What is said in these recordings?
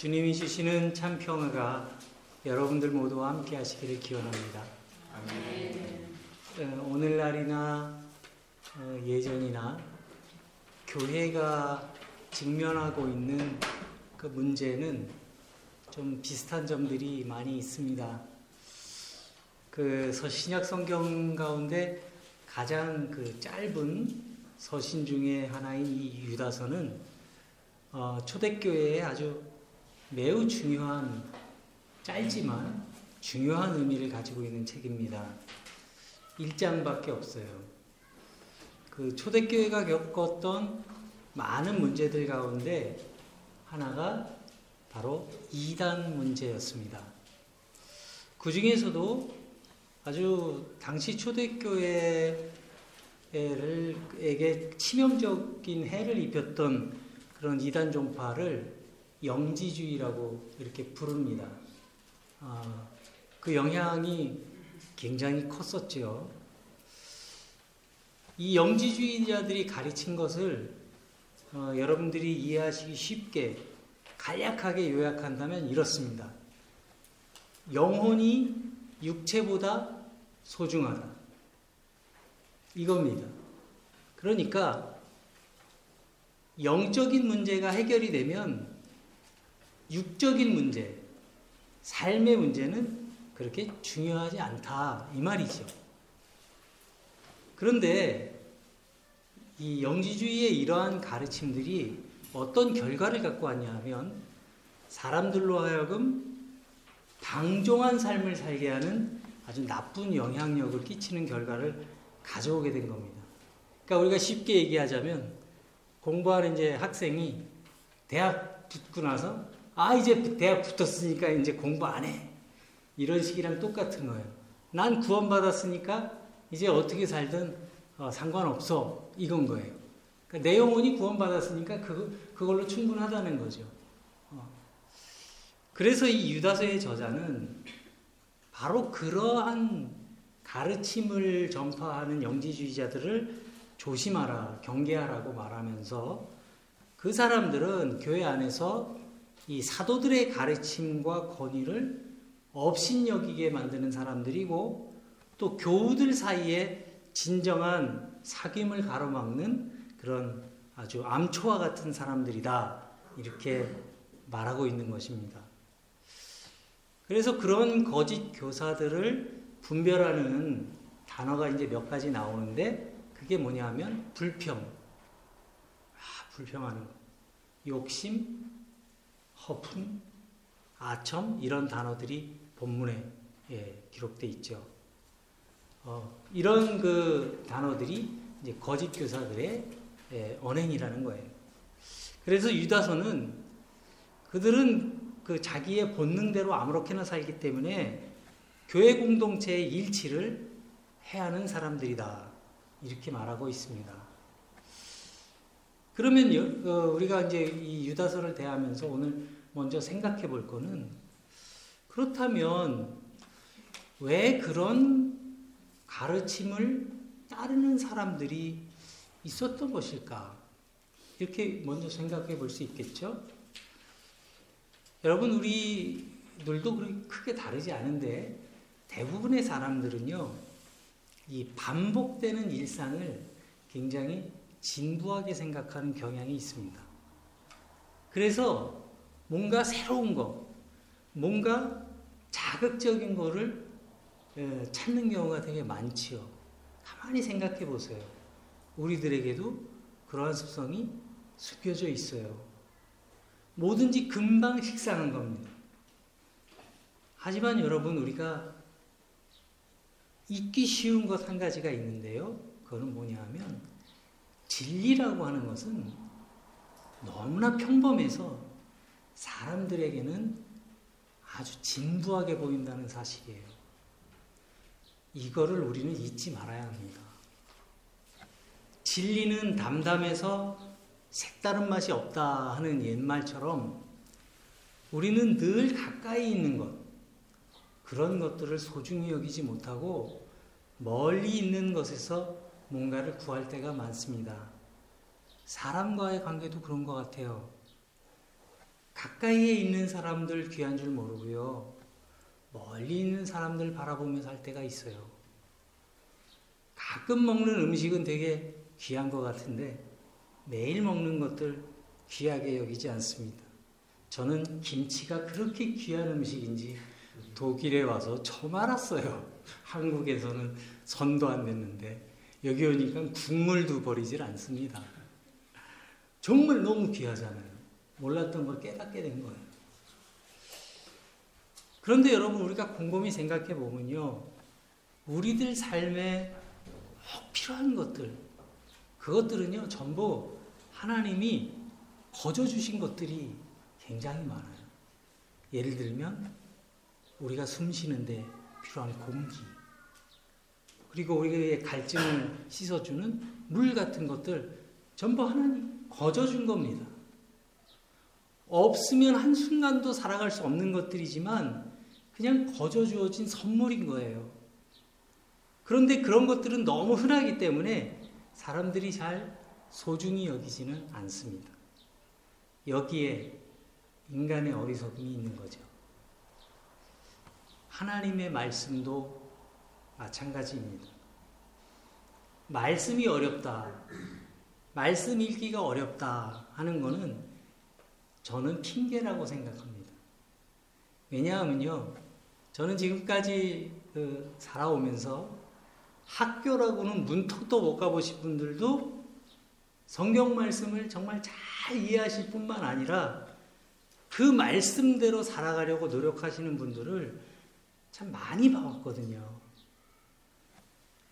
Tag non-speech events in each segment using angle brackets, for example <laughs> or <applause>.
주님이 주시는 참 평화가 여러분들 모두와 함께 하시기를 기원합니다. 어, 오늘날이나 어, 예전이나 교회가 직면하고 있는 그 문제는 좀 비슷한 점들이 많이 있습니다. 그 신약 성경 가운데 가장 그 짧은 서신 중에 하나인 이 유다서는 어, 초대교회에 아주 매우 중요한 짧지만 중요한 의미를 가지고 있는 책입니다. 1장밖에 없어요. 그 초대교회가 겪었던 많은 문제들 가운데 하나가 바로 이단 문제였습니다. 그 중에서도 아주 당시 초대교회에게 치명적인 해를 입혔던 그런 이단 종파를 영지주의라고 이렇게 부릅니다. 아, 그 영향이 굉장히 컸었죠. 이 영지주의자들이 가르친 것을 어, 여러분들이 이해하시기 쉽게 간략하게 요약한다면 이렇습니다. 영혼이 육체보다 소중하다. 이겁니다. 그러니까 영적인 문제가 해결이 되면 육적인 문제, 삶의 문제는 그렇게 중요하지 않다. 이 말이죠. 그런데 이 영지주의의 이러한 가르침들이 어떤 결과를 갖고 왔냐 하면 사람들로 하여금 방종한 삶을 살게 하는 아주 나쁜 영향력을 끼치는 결과를 가져오게 된 겁니다. 그러니까 우리가 쉽게 얘기하자면 공부하는 이제 학생이 대학 붙고 나서 아 이제 대학 붙었으니까 이제 공부 안 해. 이런 식이랑 똑같은 거예요. 난 구원받았으니까 이제 어떻게 살든 어, 상관없어. 이건 거예요. 그러니까 내 영혼이 구원받았으니까 그, 그걸로 충분하다는 거죠. 어. 그래서 이 유다서의 저자는 바로 그러한 가르침을 전파하는 영지주의자들을 조심하라, 경계하라고 말하면서 그 사람들은 교회 안에서 이 사도들의 가르침과 권위를 업신여기게 만드는 사람들이고 또 교우들 사이에 진정한 사귐을 가로막는 그런 아주 암초와 같은 사람들이다. 이렇게 말하고 있는 것입니다. 그래서 그런 거짓 교사들을 분별하는 단어가 이제 몇 가지 나오는데 그게 뭐냐면 불평. 아, 불평하는 거. 욕심, 허풍, 아첨 이런 단어들이 본문에 예, 기록돼 있죠. 어, 이런 그 단어들이 이제 거짓 교사들의 예, 언행이라는 거예요. 그래서 유다서는 그들은 그 자기의 본능대로 아무렇게나 살기 때문에 교회 공동체의 일치를 해하는 사람들이다. 이렇게 말하고 있습니다. 그러면 어, 우리가 이제 이 유다서를 대하면서 오늘 먼저 생각해 볼 거는 그렇다면 왜 그런 가르침을 따르는 사람들이 있었던 것일까? 이렇게 먼저 생각해 볼 수 있겠죠? 여러분, 우리들도 그렇게 크게 다르지 않은데 대부분의 사람들은요, 이 반복되는 일상을 굉장히 진부하게 생각하는 경향이 있습니다. 그래서 뭔가 새로운 거, 뭔가 자극적인 거를 예, 찾는 경우가 되게 많지요. 가만히 생각해 보세요. 우리들에게도 그러한 습성이 숨겨져 있어요. 뭐든지 금방 식상한 겁니다. 하지만 여러분, 우리가 잊기 쉬운 것 한 가지가 있는데요. 그거는 뭐냐 하면, 진리라고 하는 것은 너무나 평범해서 사람들에게는 아주 진부하게 보인다는 사실이에요. 이거를 우리는 잊지 말아야 합니다. 진리는 담담해서 색다른 맛이 없다 하는 옛말처럼 우리는 늘 가까이 있는 것, 그런 것들을 소중히 여기지 못하고 멀리 있는 것에서 뭔가를 구할 때가 많습니다. 사람과의 관계도 그런 것 같아요. 가까이에 있는 사람들 귀한 줄 모르고요. 멀리 있는 사람들 바라보며 살 때가 있어요. 가끔 먹는 음식은 되게 귀한 것 같은데 매일 먹는 것들 귀하게 여기지 않습니다. 저는 김치가 그렇게 귀한 음식인지 독일에 와서 처음 알았어요. 한국에서는 선도 안 됐는데 여기 오니까 국물도 버리질 않습니다. 정말 너무 귀하잖아요. 몰랐던 걸 깨닫게 된 거예요. 그런데 여러분 우리가 곰곰이 생각해 보면요. 우리들 삶에 꼭 필요한 것들 그것들은요 전부 하나님이 거저 주신 것들이 굉장히 많아요. 예를 들면 우리가 숨 쉬는데 필요한 공기 그리고 우리의 갈증을 씻어주는 물 같은 것들 전부 하나님 거저 준 겁니다. 없으면 한순간도 살아갈 수 없는 것들이지만 그냥 거저 주어진 선물인 거예요. 그런데 그런 것들은 너무 흔하기 때문에 사람들이 잘 소중히 여기지는 않습니다. 여기에 인간의 어리석음이 있는 거죠. 하나님의 말씀도 마찬가지입니다. 말씀이 어렵다. 말씀 읽기가 어렵다 하는 것은 저는 핑계라고 생각합니다. 왜냐하면요, 저는 지금까지 그 살아오면서 학교라고는 문턱도 못 가보신 분들도 성경 말씀을 정말 잘 이해하실 뿐만 아니라 그 말씀대로 살아가려고 노력하시는 분들을 참 많이 봐왔거든요.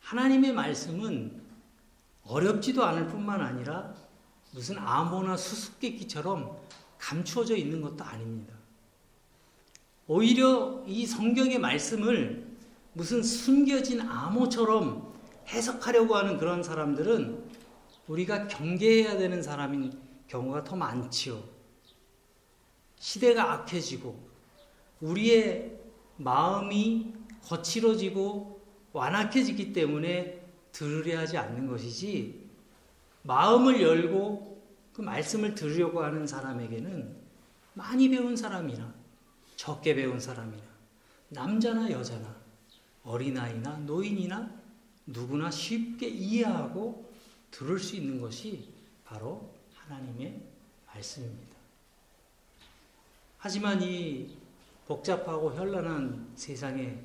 하나님의 말씀은 어렵지도 않을 뿐만 아니라 무슨 암호나 수수께끼처럼 감추어져 있는 것도 아닙니다. 오히려 이 성경의 말씀을 무슨 숨겨진 암호처럼 해석하려고 하는 그런 사람들은 우리가 경계해야 되는 사람인 경우가 더 많지요. 시대가 악해지고 우리의 마음이 거칠어지고 완악해지기 때문에 들으려 하지 않는 것이지 마음을 열고 그 말씀을 들으려고 하는 사람에게는 많이 배운 사람이나 적게 배운 사람이나 남자나 여자나 어린아이나 노인이나 누구나 쉽게 이해하고 들을 수 있는 것이 바로 하나님의 말씀입니다. 하지만 이 복잡하고 현란한 세상에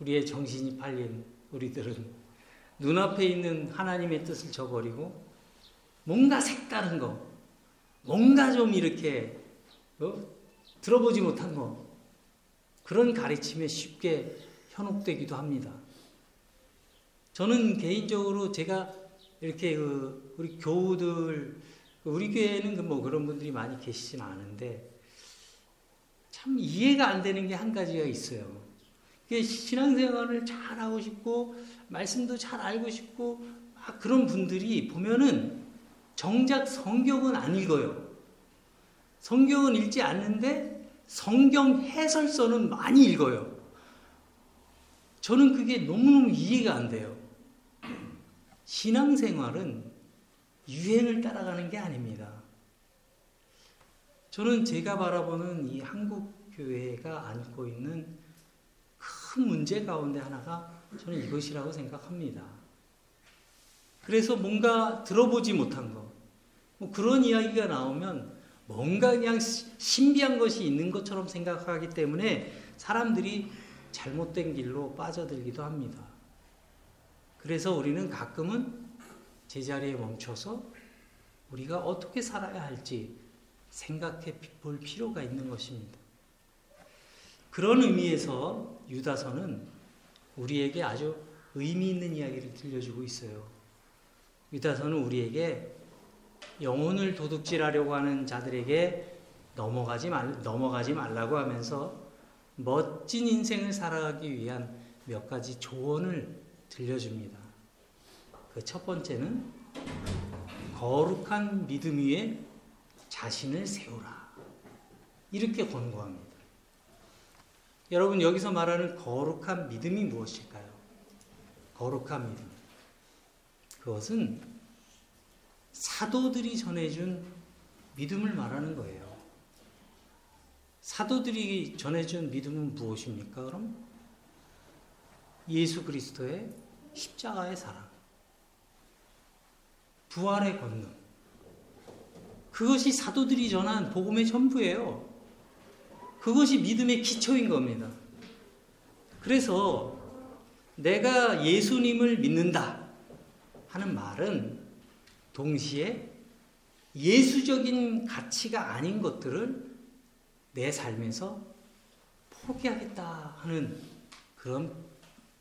우리의 정신이 팔린 우리들은 눈앞에 있는 하나님의 뜻을 저버리고 뭔가 색다른 거, 뭔가 좀 이렇게 어? 들어보지 못한 거 그런 가르침에 쉽게 현혹되기도 합니다. 저는 개인적으로 제가 이렇게 그 우리 교우들 우리 교회에는 그뭐 그런 분들이 많이 계시진 않은데 참 이해가 안 되는 게 한 가지가 있어요. 신앙생활을 잘 하고 싶고 말씀도 잘 알고 싶고 그런 분들이 보면은 정작 성경은 안 읽어요. 성경은 읽지 않는데 성경 해설서는 많이 읽어요. 저는 그게 너무너무 이해가 안 돼요. 신앙생활은 유행을 따라가는 게 아닙니다. 저는 제가 바라보는 이 한국 교회가 안고 있는 큰 문제 가운데 하나가 저는 이것이라고 생각합니다. 그래서 뭔가 들어보지 못한 것, 뭐 그런 이야기가 나오면 뭔가 그냥 신비한 것이 있는 것처럼 생각하기 때문에 사람들이 잘못된 길로 빠져들기도 합니다. 그래서 우리는 가끔은 제자리에 멈춰서 우리가 어떻게 살아야 할지 생각해 볼 필요가 있는 것입니다. 그런 의미에서 유다서는 우리에게 아주 의미 있는 이야기를 들려주고 있어요. 유다서는 우리에게 영혼을 도둑질하려고 하는 자들에게 넘어가지 말, 넘어가지 말라고 하면서 멋진 인생을 살아가기 위한 몇 가지 조언을 들려줍니다. 그 첫 번째는 거룩한 믿음 위에 자신을 세우라. 이렇게 권고합니다. 여러분, 여기서 말하는 거룩한 믿음이 무엇일까요? 거룩한 믿음. 그것은 사도들이 전해준 믿음을 말하는 거예요. 사도들이 전해준 믿음은 무엇입니까? 그럼 예수 그리스도의 십자가의 사랑, 부활의 권능. 그것이 사도들이 전한 복음의 전부예요. 그것이 믿음의 기초인 겁니다. 그래서 내가 예수님을 믿는다 하는 말은 동시에 예수적인 가치가 아닌 것들을 내 삶에서 포기하겠다 하는 그런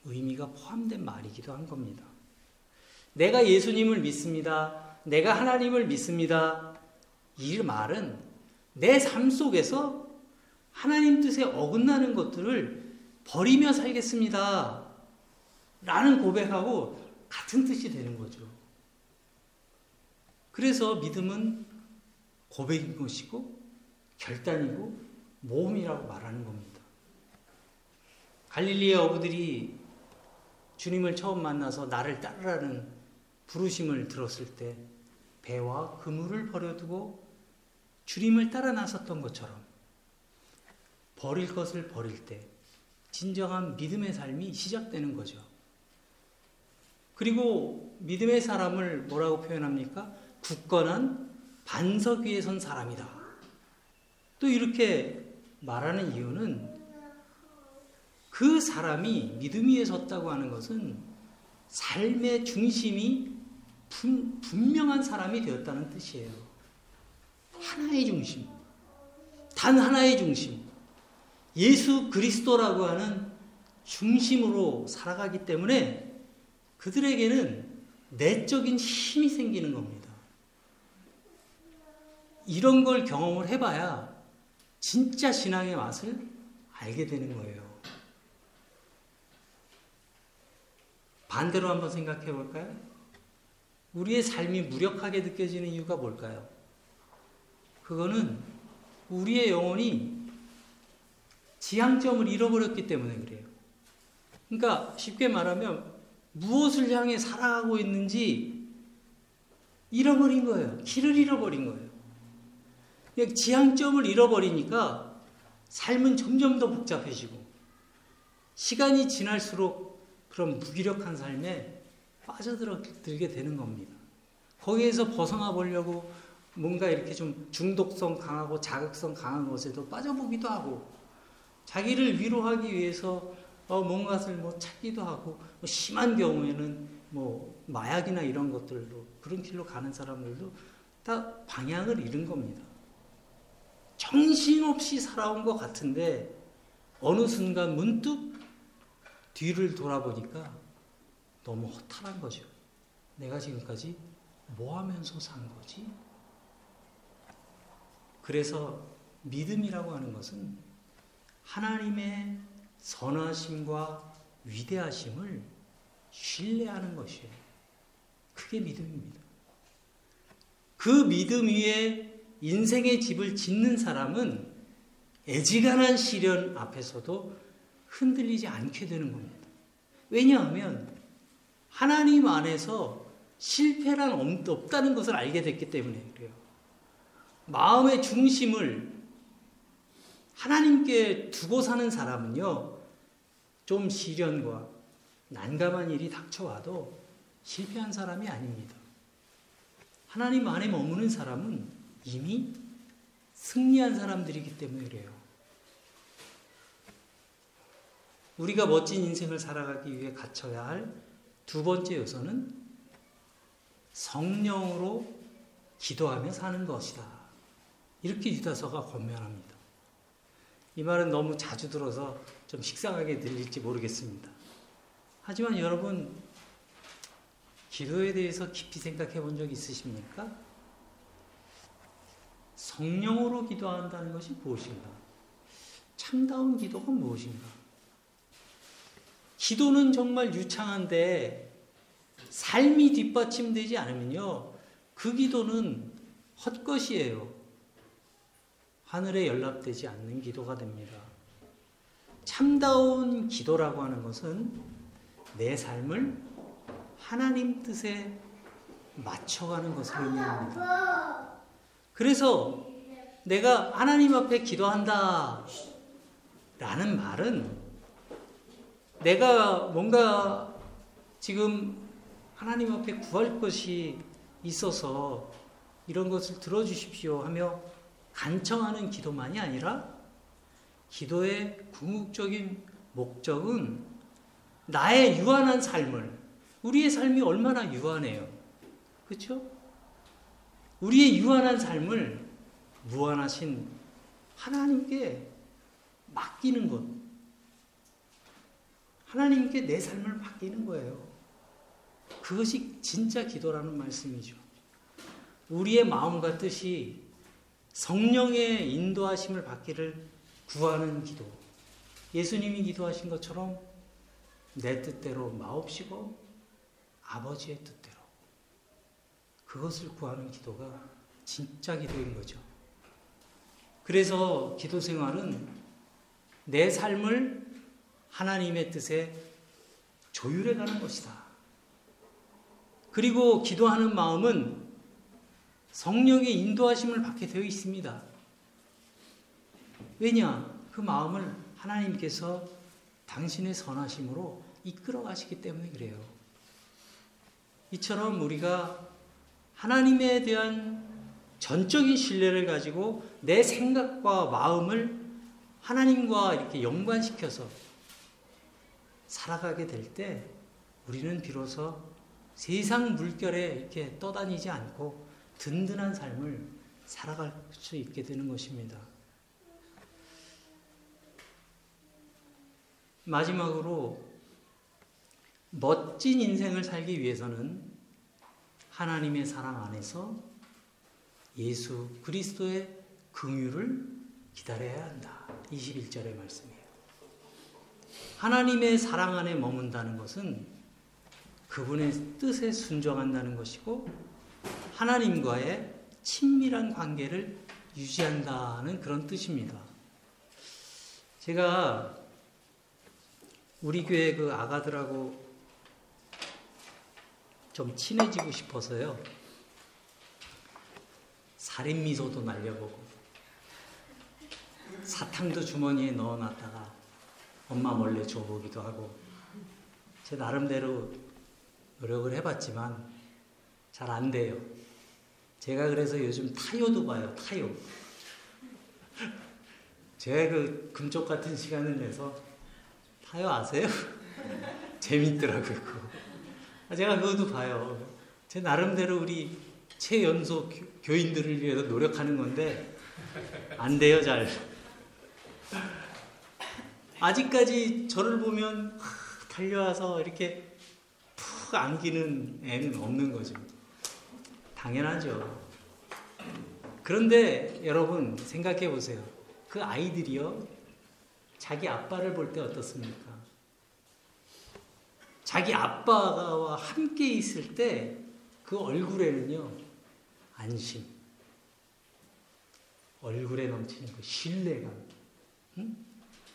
의미가 포함된 말이기도 한 겁니다. 내가 예수님을 믿습니다. 내가 하나님을 믿습니다. 이 말은 내 삶 속에서 하나님 뜻에 어긋나는 것들을 버리며 살겠습니다. 라는 고백하고 같은 뜻이 되는 거죠. 그래서 믿음은 고백인 것이고 결단이고 모험이라고 말하는 겁니다. 갈릴리의 어부들이 주님을 처음 만나서 나를 따르라는 부르심을 들었을 때 배와 그물을 버려두고 주님을 따라 나섰던 것처럼 버릴 것을 버릴 때 진정한 믿음의 삶이 시작되는 거죠. 그리고 믿음의 사람을 뭐라고 표현합니까? 굳건한 반석 위에 선 사람이다. 또 이렇게 말하는 이유는 그 사람이 믿음 위에 섰다고 하는 것은 삶의 중심이 분, 분명한 사람이 되었다는 뜻이에요. 하나의 중심. 단 하나의 중심. 예수 그리스도라고 하는 중심으로 살아가기 때문에 그들에게는 내적인 힘이 생기는 겁니다. 이런 걸 경험을 해봐야 진짜 신앙의 맛을 알게 되는 거예요. 반대로 한번 생각해 볼까요? 우리의 삶이 무력하게 느껴지는 이유가 뭘까요? 그거는 우리의 영혼이 지향점을 잃어버렸기 때문에 그래요. 그러니까 쉽게 말하면 무엇을 향해 살아가고 있는지 잃어버린 거예요. 길을 잃어버린 거예요. 지향점을 잃어버리니까 삶은 점점 더 복잡해지고 시간이 지날수록 그런 무기력한 삶에 빠져들게 되는 겁니다. 거기에서 벗어나 보려고 뭔가 이렇게 좀 중독성 강하고 자극성 강한 것에도 빠져보기도 하고 자기를 위로하기 위해서 어, 뭔가를 뭐 찾기도 하고 뭐 심한 경우에는 뭐 마약이나 이런 것들로 그런 길로 가는 사람들도 다 방향을 잃은 겁니다. 정신없이 살아온 것 같은데 어느 순간 문득 뒤를 돌아보니까 너무 허탈한 거죠. 내가 지금까지 뭐 하면서 산 거지? 그래서 믿음이라고 하는 것은 하나님의 선하심과 위대하심을 신뢰하는 것이에요. 그게 믿음입니다. 그 믿음 위에 인생의 집을 짓는 사람은 애지간한 시련 앞에서도 흔들리지 않게 되는 겁니다. 왜냐하면 하나님 안에서 실패란 없다는 것을 알게 됐기 때문에 그래요. 마음의 중심을 하나님께 두고 사는 사람은요, 좀 시련과 난감한 일이 닥쳐와도 실패한 사람이 아닙니다. 하나님 안에 머무는 사람은 이미 승리한 사람들이기 때문에 그래요. 우리가 멋진 인생을 살아가기 위해 갖춰야 할 두 번째 요소는 성령으로 기도하며 사는 것이다. 이렇게 유다서가 권면합니다. 이 말은 너무 자주 들어서 좀 식상하게 들릴지 모르겠습니다. 하지만 여러분, 기도에 대해서 깊이 생각해 본 적 있으십니까? 성령으로 기도한다는 것이 무엇인가? 참다운 기도가 무엇인가? 기도는 정말 유창한데 삶이 뒷받침되지 않으면요. 그 기도는 헛것이에요. 하늘에 연락되지 않는 기도가 됩니다. 참다운 기도라고 하는 것은 내 삶을 하나님 뜻에 맞춰가는 것을 의미합니다. 그래서 내가 하나님 앞에 기도한다 라는 말은 내가 뭔가 지금 하나님 앞에 구할 것이 있어서 이런 것을 들어주십시오 하며 간청하는 기도만이 아니라 기도의 궁극적인 목적은 나의 유한한 삶을 우리의 삶이 얼마나 유한해요. 그렇죠? 우리의 유한한 삶을 무한하신 하나님께 맡기는 것. 하나님께 내 삶을 맡기는 거예요. 그것이 진짜 기도라는 말씀이죠. 우리의 마음과 뜻이 성령의 인도하심을 받기를 구하는 기도. 예수님이 기도하신 것처럼 내 뜻대로 마옵시고 아버지의 뜻대로. 그것을 구하는 기도가 진짜 기도인 거죠. 그래서 기도 생활은 내 삶을 하나님의 뜻에 조율해 가는 것이다. 그리고 기도하는 마음은 성령의 인도하심을 받게 되어 있습니다. 왜냐? 그 마음을 하나님께서 당신의 선하심으로 이끌어 가시기 때문에 그래요. 이처럼 우리가 하나님에 대한 전적인 신뢰를 가지고 내 생각과 마음을 하나님과 이렇게 연관시켜서 살아가게 될 때 우리는 비로소 세상 물결에 이렇게 떠다니지 않고 든든한 삶을 살아갈 수 있게 되는 것입니다. 마지막으로 멋진 인생을 살기 위해서는 하나님의 사랑 안에서 예수 그리스도의 긍휼을 기다려야 한다. 21절의 말씀이에요. 하나님의 사랑 안에 머문다는 것은 그분의 뜻에 순종한다는 것이고 하나님과의 친밀한 관계를 유지한다는 그런 뜻입니다. 제가 우리 교회 그 아가들하고 좀 친해지고 싶어서요. 살인 미소도 날려보고 사탕도 주머니에 넣어놨다가 엄마 몰래 줘보기도 하고 제 나름대로 노력을 해봤지만 잘 안 돼요. 제가 그래서 요즘 타요도 봐요. 타요. 제가 그 금쪽 같은 시간을 내서 타요 아세요? <laughs> 재밌더라고요. 제가 그것도 봐요. 제 나름대로 우리 최연소 교인들을 위해서 노력하는 건데 안 돼요 잘. 아직까지 저를 보면 달려와서 이렇게 푹 안기는 애는 없는 거죠. 당연하죠. 그런데 여러분 생각해 보세요. 그 아이들이요. 자기 아빠를 볼 때 어떻습니까? 자기 아빠와 함께 있을 때 그 얼굴에는요, 안심. 얼굴에 넘치는 그 신뢰감. 응?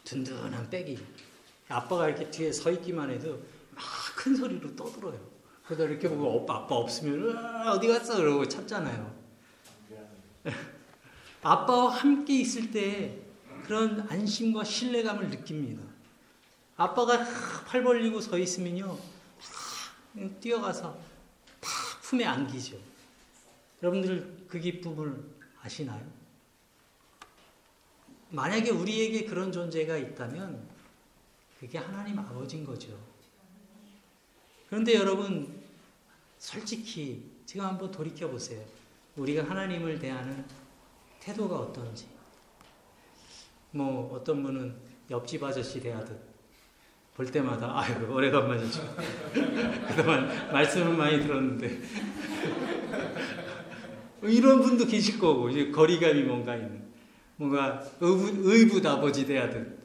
든든한 백이. 아빠가 이렇게 뒤에 서 있기만 해도 막 큰 소리로 떠들어요. 그러다 이렇게 보고 오빠, 아빠 없으면 어디 갔어? 그러고 찾잖아요. <laughs> 아빠와 함께 있을 때 그런 안심과 신뢰감을 느낍니다. 아빠가 팔 벌리고 서 있으면요, 뛰어가서 팍 품에 안기죠. 여러분들 그 기쁨을 아시나요? 만약에 우리에게 그런 존재가 있다면 그게 하나님 아버지인 거죠. 그런데 여러분, 솔직히 지금 한번 돌이켜 보세요. 우리가 하나님을 대하는 태도가 어떤지. 뭐 어떤 분은 옆집 아저씨 대하듯 볼 때마다 아유 오래간만이죠. <laughs> 그동안 말씀은 많이 들었는데 <laughs> 이런 분도 계실 거고 이제 거리감이 뭔가 있는 뭔가 의붓, 의붓 아버지 대하듯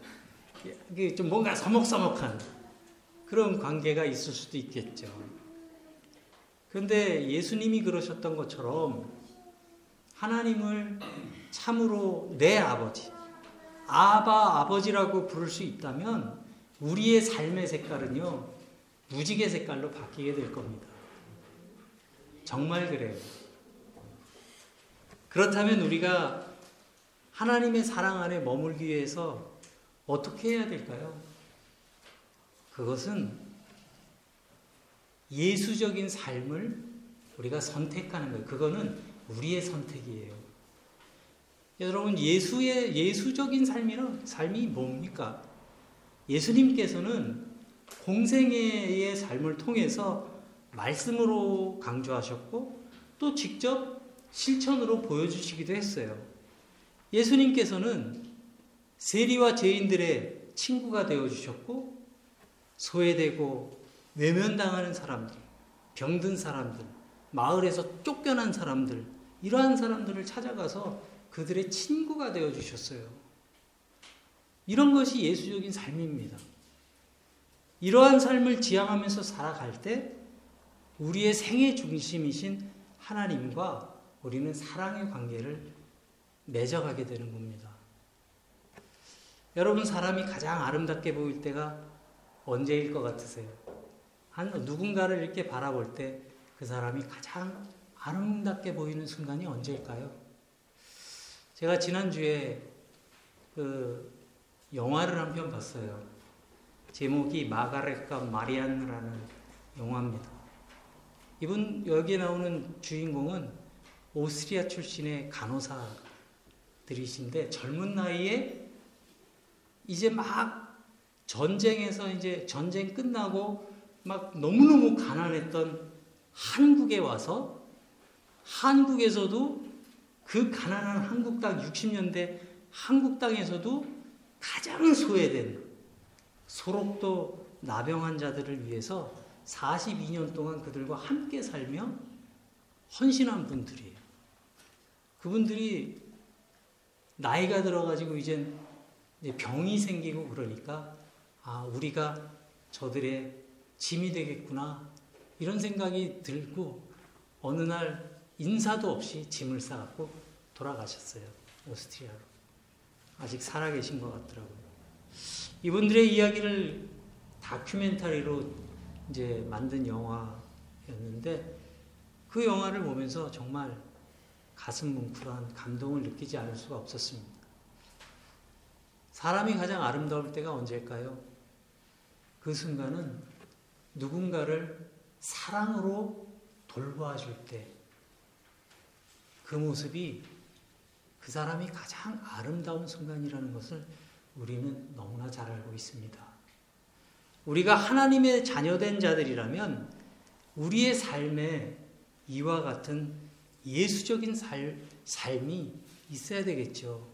좀 뭔가 서먹서먹한 그런 관계가 있을 수도 있겠죠. 그런데 예수님이 그러셨던 것처럼 하나님을 참으로 내 아버지, 아바 아버지라고 부를 수 있다면 우리의 삶의 색깔은요, 무지개 색깔로 바뀌게 될 겁니다. 정말 그래요. 그렇다면 우리가 하나님의 사랑 안에 머물기 위해서 어떻게 해야 될까요? 그것은 예수적인 삶을 우리가 선택하는 거예요. 그거는 우리의 선택이에요. 여러분, 예수의, 예수적인 삶이란 삶이 뭡니까? 예수님께서는 공생애의 삶을 통해서 말씀으로 강조하셨고 또 직접 실천으로 보여주시기도 했어요. 예수님께서는 세리와 죄인들의 친구가 되어 주셨고 소외되고 외면당하는 사람들, 병든 사람들, 마을에서 쫓겨난 사람들, 이러한 사람들을 찾아가서 그들의 친구가 되어 주셨어요. 이런 것이 예수적인 삶입니다. 이러한 삶을 지향하면서 살아갈 때 우리의 생애 중심이신 하나님과 우리는 사랑의 관계를 맺어가게 되는 겁니다. 여러분 사람이 가장 아름답게 보일 때가 언제일 것 같으세요? 한 누군가를 이렇게 바라볼 때 그 사람이 가장 아름답게 보이는 순간이 언제일까요? 제가 지난주에 그 영화를 한 편 봤어요. 제목이 마가렛과 마리안느라는 영화입니다. 이분 여기에 나오는 주인공은 오스트리아 출신의 간호사들이신데 젊은 나이에 이제 막 전쟁에서 이제 전쟁 끝나고 막 너무너무 가난했던 한국에 와서 한국에서도 그 가난한 한국 땅 60년대 한국 땅에서도 가장 소외된 소록도 나병 환 자들을 위해서 42년 동안 그들과 함께 살며 헌신한 분들이에요. 그분들이 나이가 들어가지고 이제 병이 생기고 그러니까 아 우리가 저들의 짐이 되겠구나 이런 생각이 들고 어느 날 인사도 없이 짐을 싸갖고 돌아가셨어요 오스트리아로 아직 살아계신 것 같더라고요. 이분들의 이야기를 다큐멘터리로 이제 만든 영화였는데 그 영화를 보면서 정말 가슴 뭉클한 감동을 느끼지 않을 수가 없었습니다. 사람이 가장 아름다울 때가 언제일까요? 그 순간은 누군가를 사랑으로 돌봐줄 때 그 모습이 그 사람이 가장 아름다운 순간이라는 것을 우리는 너무나 잘 알고 있습니다. 우리가 하나님의 자녀된 자들이라면 우리의 삶에 이와 같은 예수적인 살, 삶이 있어야 되겠죠.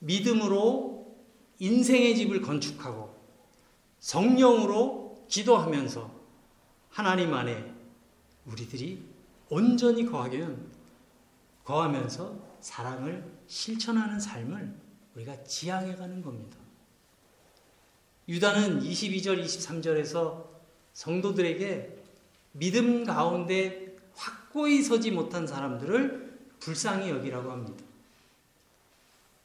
믿음으로 인생의 집을 건축하고 성령으로 기도하면서 하나님 안에 우리들이 온전히 거하면 거하면서 사랑을 실천하는 삶을 우리가 지향해 가는 겁니다. 유다는 22절, 23절에서 성도들에게 믿음 가운데 확고히 서지 못한 사람들을 불쌍히 여기라고 합니다.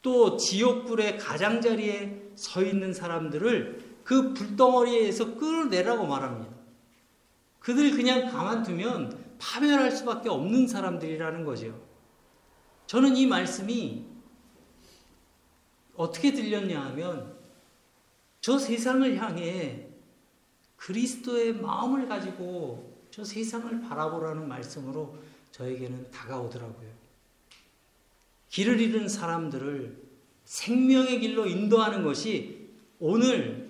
또 지옥불의 가장자리에 서 있는 사람들을 그 불덩어리에서 끌어내라고 말합니다. 그들 그냥 가만두면 파멸할 수밖에 없는 사람들이라는 거죠. 저는 이 말씀이 어떻게 들렸냐 하면 저 세상을 향해 그리스도의 마음을 가지고 저 세상을 바라보라는 말씀으로 저에게는 다가오더라고요. 길을 잃은 사람들을 생명의 길로 인도하는 것이 오늘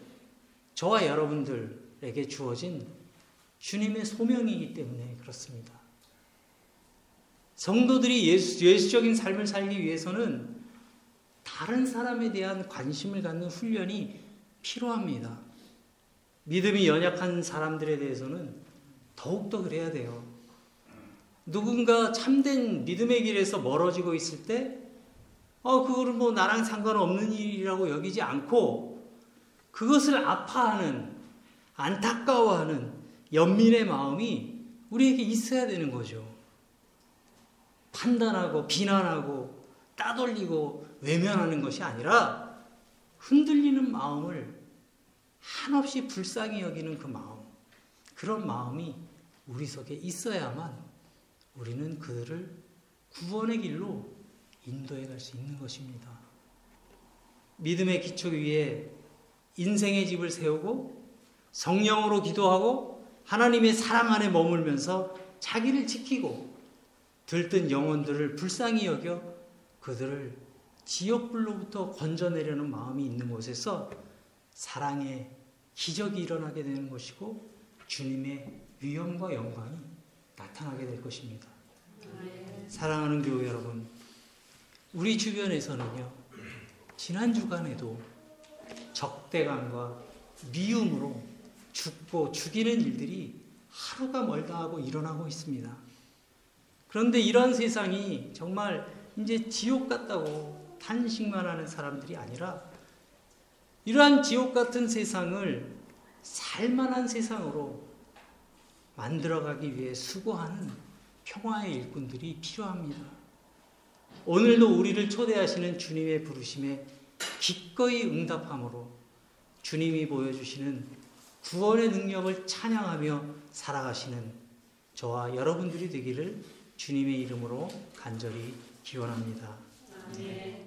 저와 여러분들에게 주어진 주님의 소명이기 때문에 그렇습니다. 성도들이 예수, 예수적인 삶을 살기 위해서는 다른 사람에 대한 관심을 갖는 훈련이 필요합니다. 믿음이 연약한 사람들에 대해서는 더욱더 그래야 돼요. 누군가 참된 믿음의 길에서 멀어지고 있을 때, 어, 그거를 뭐 나랑 상관없는 일이라고 여기지 않고, 그것을 아파하는, 안타까워하는 연민의 마음이 우리에게 있어야 되는 거죠. 판단하고, 비난하고, 따돌리고, 외면하는 것이 아니라, 흔들리는 마음을 한없이 불쌍히 여기는 그 마음, 그런 마음이 우리 속에 있어야만 우리는 그들을 구원의 길로 인도해 갈 수 있는 것입니다. 믿음의 기초 위에 인생의 집을 세우고 성령으로 기도하고 하나님의 사랑 안에 머물면서 자기를 지키고 들뜬 영혼들을 불쌍히 여겨 그들을 지옥불로부터 건져내려는 마음이 있는 곳에서 사랑의 기적이 일어나게 되는 것이고 주님의 위엄과 영광이 나타나게 될 것입니다. 사랑하는 교회 여러분, 우리 주변에서는요, 지난 주간에도 적대감과 미움으로 죽고 죽이는 일들이 하루가 멀다 하고 일어나고 있습니다. 그런데 이런 세상이 정말 이제 지옥 같다고 탄식만 하는 사람들이 아니라 이러한 지옥 같은 세상을 살만한 세상으로 만들어가기 위해 수고하는 평화의 일꾼들이 필요합니다. 오늘도 우리를 초대하시는 주님의 부르심에 기꺼이 응답함으로 주님이 보여주시는 구원의 능력을 찬양하며 살아가시는 저와 여러분들이 되기를 주님의 이름으로 간절히 기원합니다. 아멘.